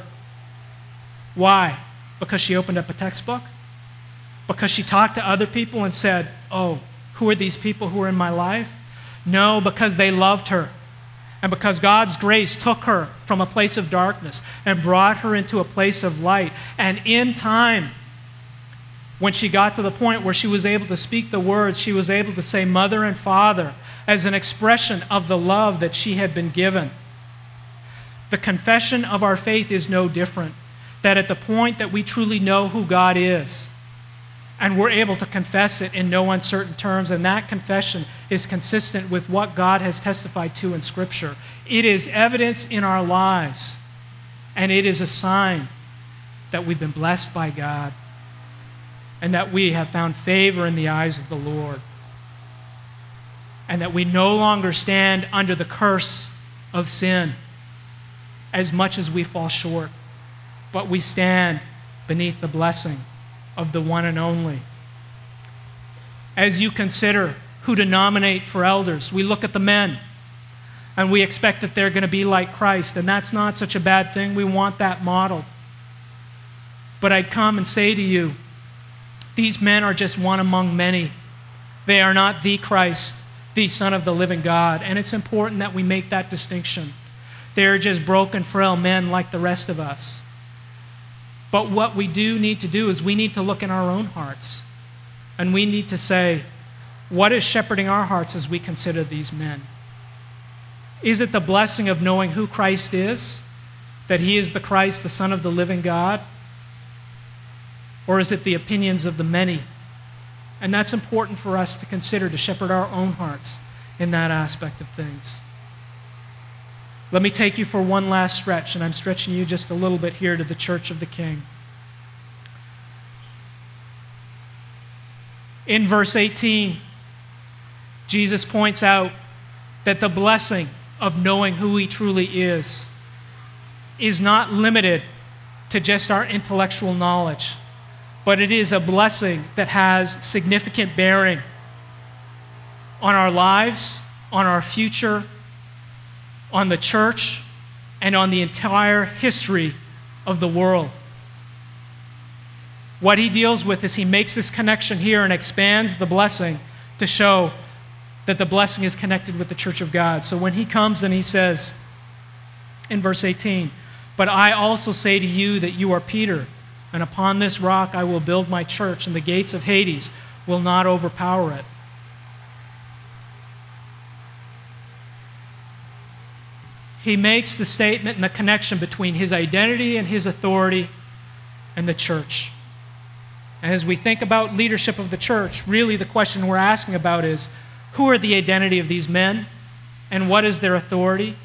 Why? Because she opened up a textbook? Because she talked to other people and said, Oh, who are these people who are in my life? No, because they loved her. And because God's grace took her from a place of darkness and brought her into a place of light. And in time, when she got to the point where she was able to speak the words, she was able to say mother and father as an expression of the love that she had been given. The confession of our faith is no different. That at the point that we truly know who God is, and we're able to confess it in no uncertain terms. And that confession is consistent with what God has testified to in Scripture. It is evidence in our lives, and it is a sign that we've been blessed by God and that we have found favor in the eyes of the Lord. And that we no longer stand under the curse of sin as much as we fall short, but we stand beneath the blessing of the one and only. As you consider who to nominate for elders, we look at the men and we expect that they're going to be like Christ, and that's not such a bad thing. We want that model. But I'd come and say to you, these men are just one among many. They are not the Christ, the Son of the living God. And it's important that we make that distinction. They are just broken, frail men like the rest of us. But what we do need to do is we need to look in our own hearts. And we need to say, what is shepherding our hearts as we consider these men? Is it the blessing of knowing who Christ is? That he is the Christ, the Son of the living God? Or is it the opinions of the many? And that's important for us to consider to shepherd our own hearts in that aspect of things. Let me take you for one last stretch, and I'm stretching you just a little bit here to the Church of the King. In verse 18, Jesus points out that the blessing of knowing who He truly is is not limited to just our intellectual knowledge, but it is a blessing that has significant bearing on our lives, on our future, on the church, and on the entire history of the world. What he deals with is he makes this connection here and expands the blessing to show that the blessing is connected with the church of God. So when he comes and he says in verse 18, But I also say to you that you are Peter, and upon this rock I will build my church, and the gates of Hades will not overpower it. he makes the statement and the connection between his identity and his authority and the church. And as we think about leadership of the church, really the question we're asking about is who are the identity of these men and what is their authority?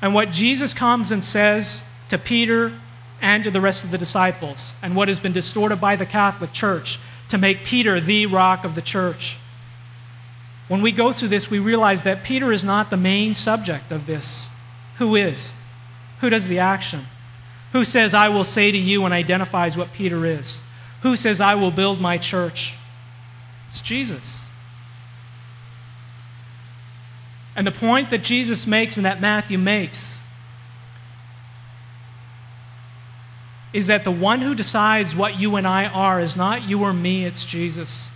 And what Jesus comes and says to Peter and to the rest of the disciples, and what has been distorted by the Catholic Church to make Peter the rock of the church when we go through this, we realize that Peter is not the main subject of this. Who is? Who does the action? Who says, I will say to you, and identifies what Peter is? Who says, I will build my church? It's Jesus. And the point that Jesus makes and that Matthew makes is that the one who decides what you and I are is not you or me, it's Jesus.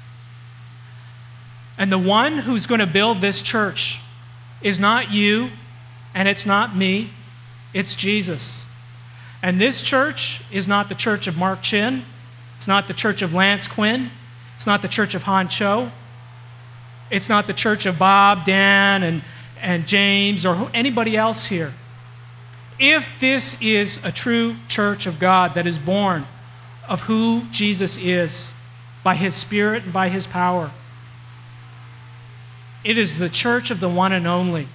And the one who's going to build this church is not you and it's not me, it's Jesus. And this church is not the church of Mark Chin, it's not the church of Lance Quinn, it's not the church of Han Cho, it's not the church of Bob, Dan, and, and James, or anybody else here. If this is a true church of God that is born of who Jesus is by his Spirit and by his power, it is the church of the one and only,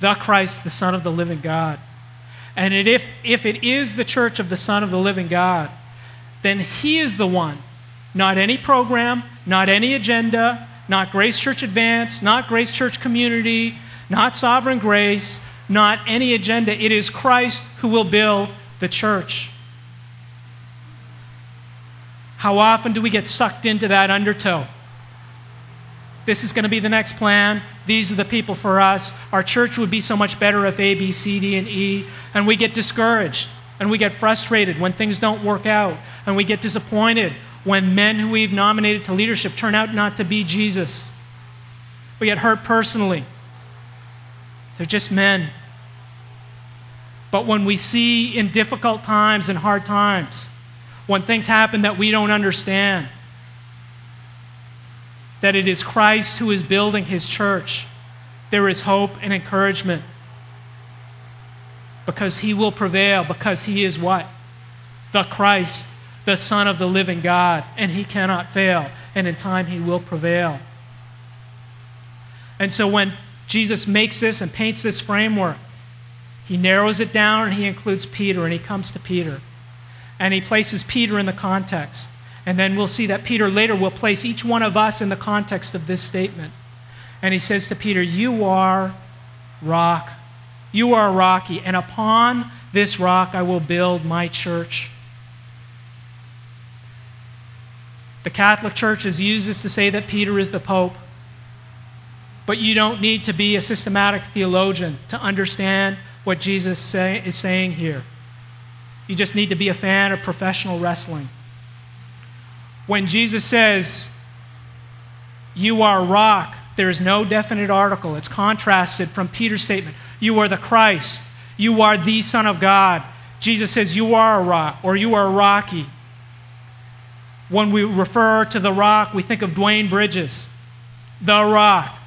the Christ, the Son of the living God. And it, if, if it is the church of the Son of the living God, then He is the one, not any program, not any agenda, not Grace Church Advance, not Grace Church Community, not Sovereign Grace, not any agenda. It is Christ who will build the church. How often do we get sucked into that undertow? This is going to be the next plan. These are the people for us. Our church would be so much better if A, B, C, D, and E. And we get discouraged and we get frustrated when things don't work out. And we get disappointed when men who we've nominated to leadership turn out not to be Jesus. We get hurt personally. They're just men. But when we see in difficult times and hard times, when things happen that we don't understand, that it is Christ who is building his church, there is hope and encouragement. Because he will prevail, because he is what? The Christ, the Son of the living God, and he cannot fail, and in time he will prevail. And so when Jesus makes this and paints this framework, he narrows it down and he includes Peter, and he comes to Peter. And he places Peter in the context. And then we'll see that Peter later will place each one of us in the context of this statement. And he says to Peter, You are rock. You are rocky, and upon this rock I will build my church. The Catholic Church has used this to say that Peter is the Pope. But you don't need to be a systematic theologian to understand what Jesus say, is saying here. You just need to be a fan of professional wrestling. When Jesus says, You are rock, there is no definite article. It's contrasted from Peter's statement You are the Christ. You are the Son of God. Jesus says, You are a rock, or you are rocky. When we refer to the rock, we think of Dwayne Bridges, the rock.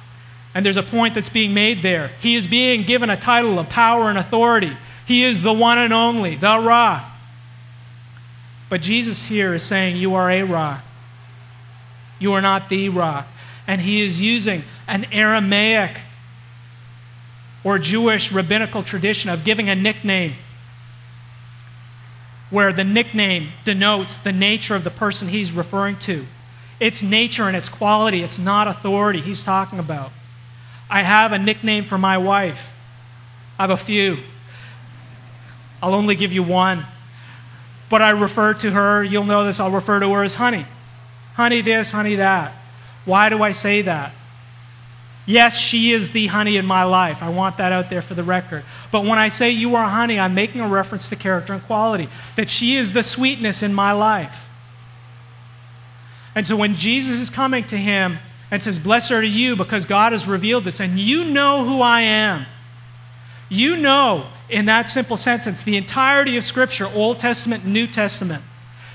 And there's a point that's being made there. He is being given a title of power and authority. He is the one and only, the rock. But Jesus here is saying, You are a rock. You are not the rock. And he is using an Aramaic or Jewish rabbinical tradition of giving a nickname where the nickname denotes the nature of the person he's referring to. It's nature and its quality, it's not authority he's talking about. I have a nickname for my wife. I have a few. I'll only give you one. But I refer to her, you'll know this, I'll refer to her as honey. Honey this, honey that. Why do I say that? Yes, she is the honey in my life. I want that out there for the record. But when I say you are honey, I'm making a reference to character and quality, that she is the sweetness in my life. And so when Jesus is coming to him and says, Blessed are you because God has revealed this, and you know who I am, you know in that simple sentence the entirety of Scripture, Old Testament, New Testament.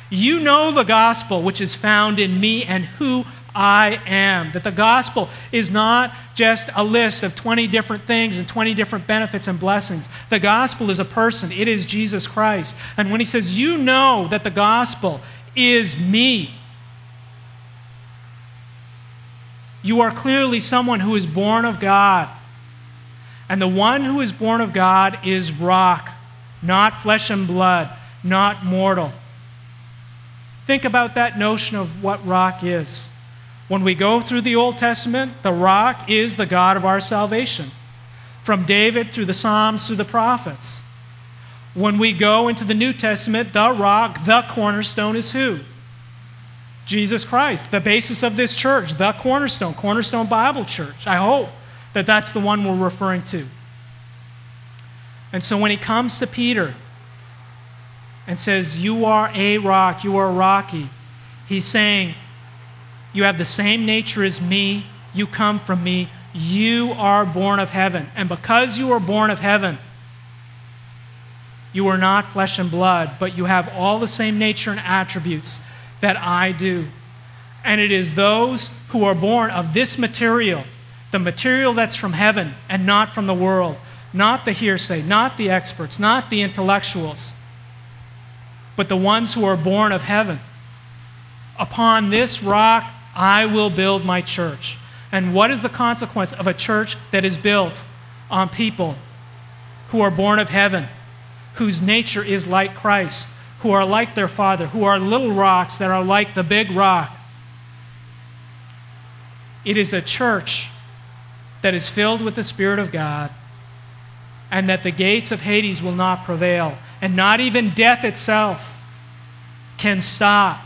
You know the gospel which is found in me and who I am. That the gospel is not just a list of 20 different things and 20 different benefits and blessings. The gospel is a person, it is Jesus Christ. And when he says, You know that the gospel is me, you are clearly someone who is born of God. And the one who is born of God is rock, not flesh and blood, not mortal. Think about that notion of what rock is. When we go through the Old Testament, the rock is the God of our salvation. From David through the Psalms through the prophets. When we go into the New Testament, the rock, the cornerstone is who? Jesus Christ, the basis of this church, the cornerstone, Cornerstone Bible Church. I hope that that's the one we're referring to. And so when he comes to Peter and says, You are a rock, you are rocky, he's saying, you have the same nature as me. You come from me. You are born of heaven. And because you are born of heaven, you are not flesh and blood, but you have all the same nature and attributes that I do. And it is those who are born of this material, the material that's from heaven and not from the world, not the hearsay, not the experts, not the intellectuals, but the ones who are born of heaven. Upon this rock I will build my church. And what is the consequence of a church that is built on people who are born of heaven, whose nature is like Christ, who are like their Father, who are little rocks that are like the big rock? It is a church that is filled with the Spirit of God, and that the gates of Hades will not prevail, and not even death itself can stop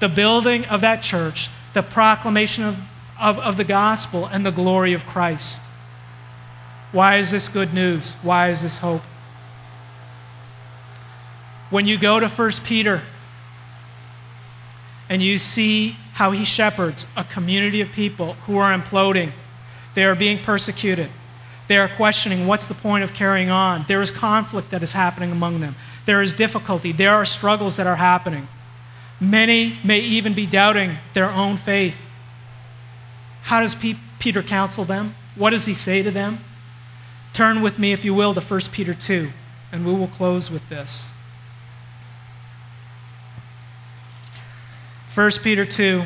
the building of that church the proclamation of, of, of the gospel and the glory of Christ. Why is this good news? Why is this hope? When you go to 1 Peter and you see how he shepherds a community of people who are imploding, they are being persecuted. They are questioning what's the point of carrying on. There is conflict that is happening among them. There is difficulty. There are struggles that are happening. Many may even be doubting their own faith. How does P- Peter counsel them? What does he say to them? Turn with me, if you will, to 1 Peter 2, and we will close with this. 1 Peter 2,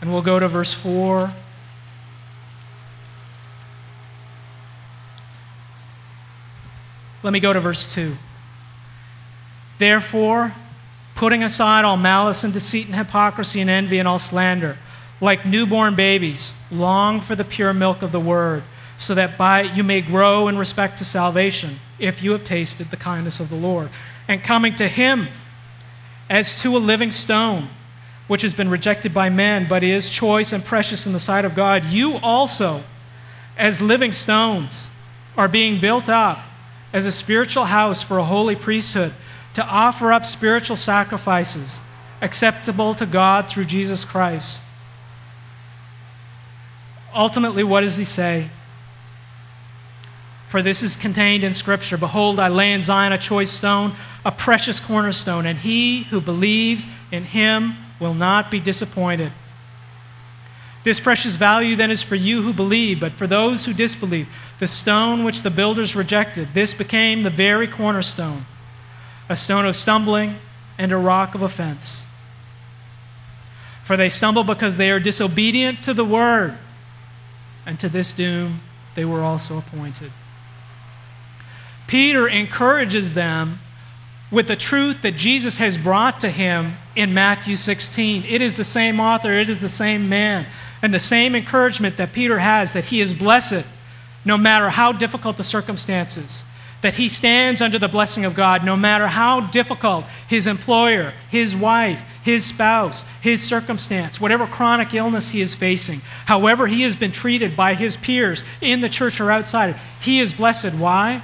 and we'll go to verse 4. Let me go to verse 2. Therefore, putting aside all malice and deceit and hypocrisy and envy and all slander, like newborn babies, long for the pure milk of the word, so that by it you may grow in respect to salvation, if you have tasted the kindness of the Lord. And coming to him as to a living stone, which has been rejected by men, but is choice and precious in the sight of God, you also, as living stones, are being built up as a spiritual house for a holy priesthood to offer up spiritual sacrifices acceptable to God through Jesus Christ. Ultimately, what does he say? For this is contained in Scripture Behold, I lay in Zion a choice stone, a precious cornerstone, and he who believes in him will not be disappointed. This precious value then is for you who believe, but for those who disbelieve, the stone which the builders rejected, this became the very cornerstone, a stone of stumbling and a rock of offense. For they stumble because they are disobedient to the word, and to this doom they were also appointed. Peter encourages them with the truth that Jesus has brought to him in Matthew 16. It is the same author, it is the same man. And the same encouragement that Peter has that he is blessed no matter how difficult the circumstances, that he stands under the blessing of God no matter how difficult his employer, his wife, his spouse, his circumstance, whatever chronic illness he is facing, however he has been treated by his peers in the church or outside, he is blessed. Why?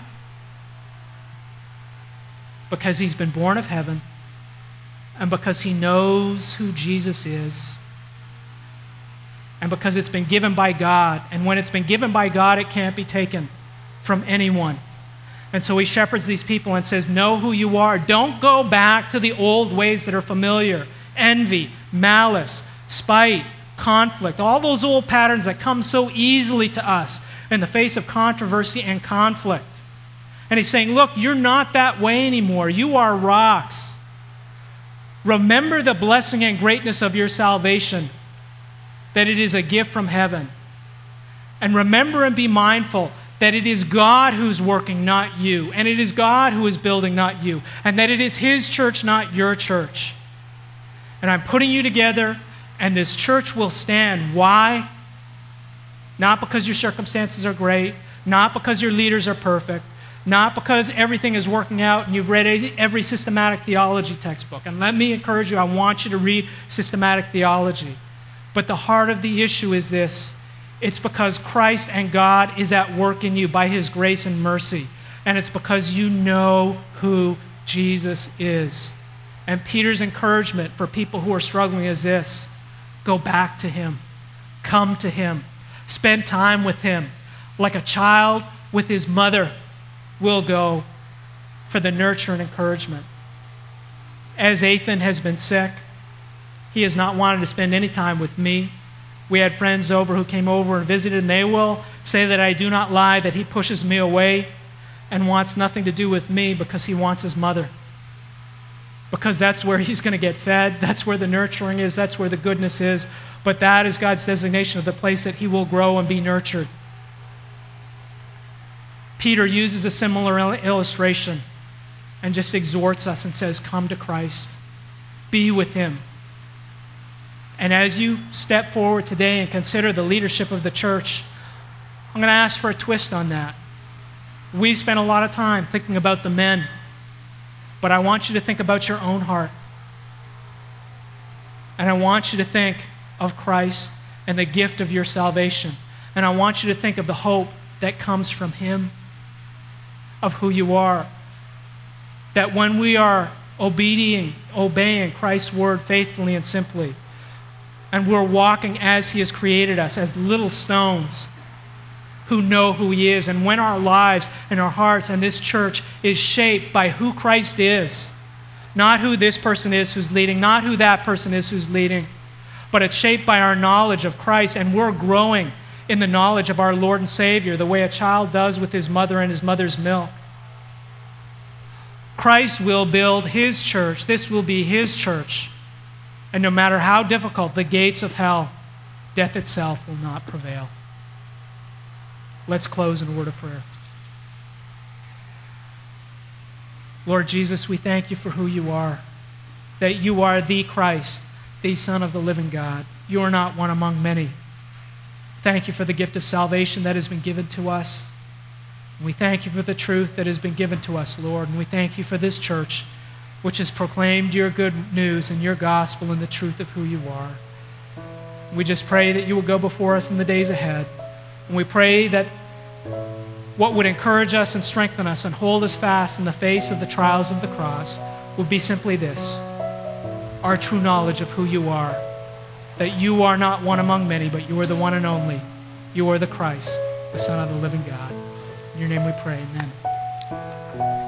Because he's been born of heaven and because he knows who Jesus is and because it's been given by God. And when it's been given by God, it can't be taken from anyone. And so he shepherds these people and says, Know who you are. Don't go back to the old ways that are familiar envy, malice, spite, conflict, all those old patterns that come so easily to us in the face of controversy and conflict. And he's saying, Look, you're not that way anymore. You are rocks. Remember the blessing and greatness of your salvation that it is a gift from heaven. And remember and be mindful that it is God who's working, not you. And it is God who is building, not you. And that it is His church, not your church. And I'm putting you together, and this church will stand. Why? Not because your circumstances are great, not because your leaders are perfect, not because everything is working out and you've read every systematic theology textbook. And let me encourage you, I want you to read systematic theology. But the heart of the issue is this it's because Christ and God is at work in you by his grace and mercy. And it's because you know who Jesus is. And Peter's encouragement for people who are struggling is this go back to him, come to him, spend time with him, like a child with his mother will go for the nurture and encouragement. As Ethan has been sick, he has not wanted to spend any time with me. We had friends over who came over and visited, and they will say that I do not lie, that he pushes me away and wants nothing to do with me because he wants his mother. Because that's where he's going to get fed, that's where the nurturing is, that's where the goodness is. But that is God's designation of the place that he will grow and be nurtured. Peter uses a similar illustration and just exhorts us and says, Come to Christ, be with him. And as you step forward today and consider the leadership of the church, I'm going to ask for a twist on that. We've spent a lot of time thinking about the men, but I want you to think about your own heart. And I want you to think of Christ and the gift of your salvation. And I want you to think of the hope that comes from Him, of who you are. That when we are obeying, obeying Christ's word faithfully and simply, and we're walking as He has created us, as little stones who know who He is. And when our lives and our hearts and this church is shaped by who Christ is, not who this person is who's leading, not who that person is who's leading, but it's shaped by our knowledge of Christ, and we're growing in the knowledge of our Lord and Savior the way a child does with his mother and his mother's milk. Christ will build his church. This will be his church. And no matter how difficult the gates of hell, death itself will not prevail. Let's close in a word of prayer. Lord Jesus, we thank you for who you are, that you are the Christ, the Son of the living God. You are not one among many. Thank you for the gift of salvation that has been given to us. We thank you for the truth that has been given to us, Lord. And we thank you for this church, which has proclaimed your good news and your gospel and the truth of who you are. We just pray that you will go before us in the days ahead. And we pray that what would encourage us and strengthen us and hold us fast in the face of the trials of the cross would be simply this our true knowledge of who you are. That you are not one among many, but you are the one and only. You are the Christ, the Son of the living God. In your name we pray. Amen.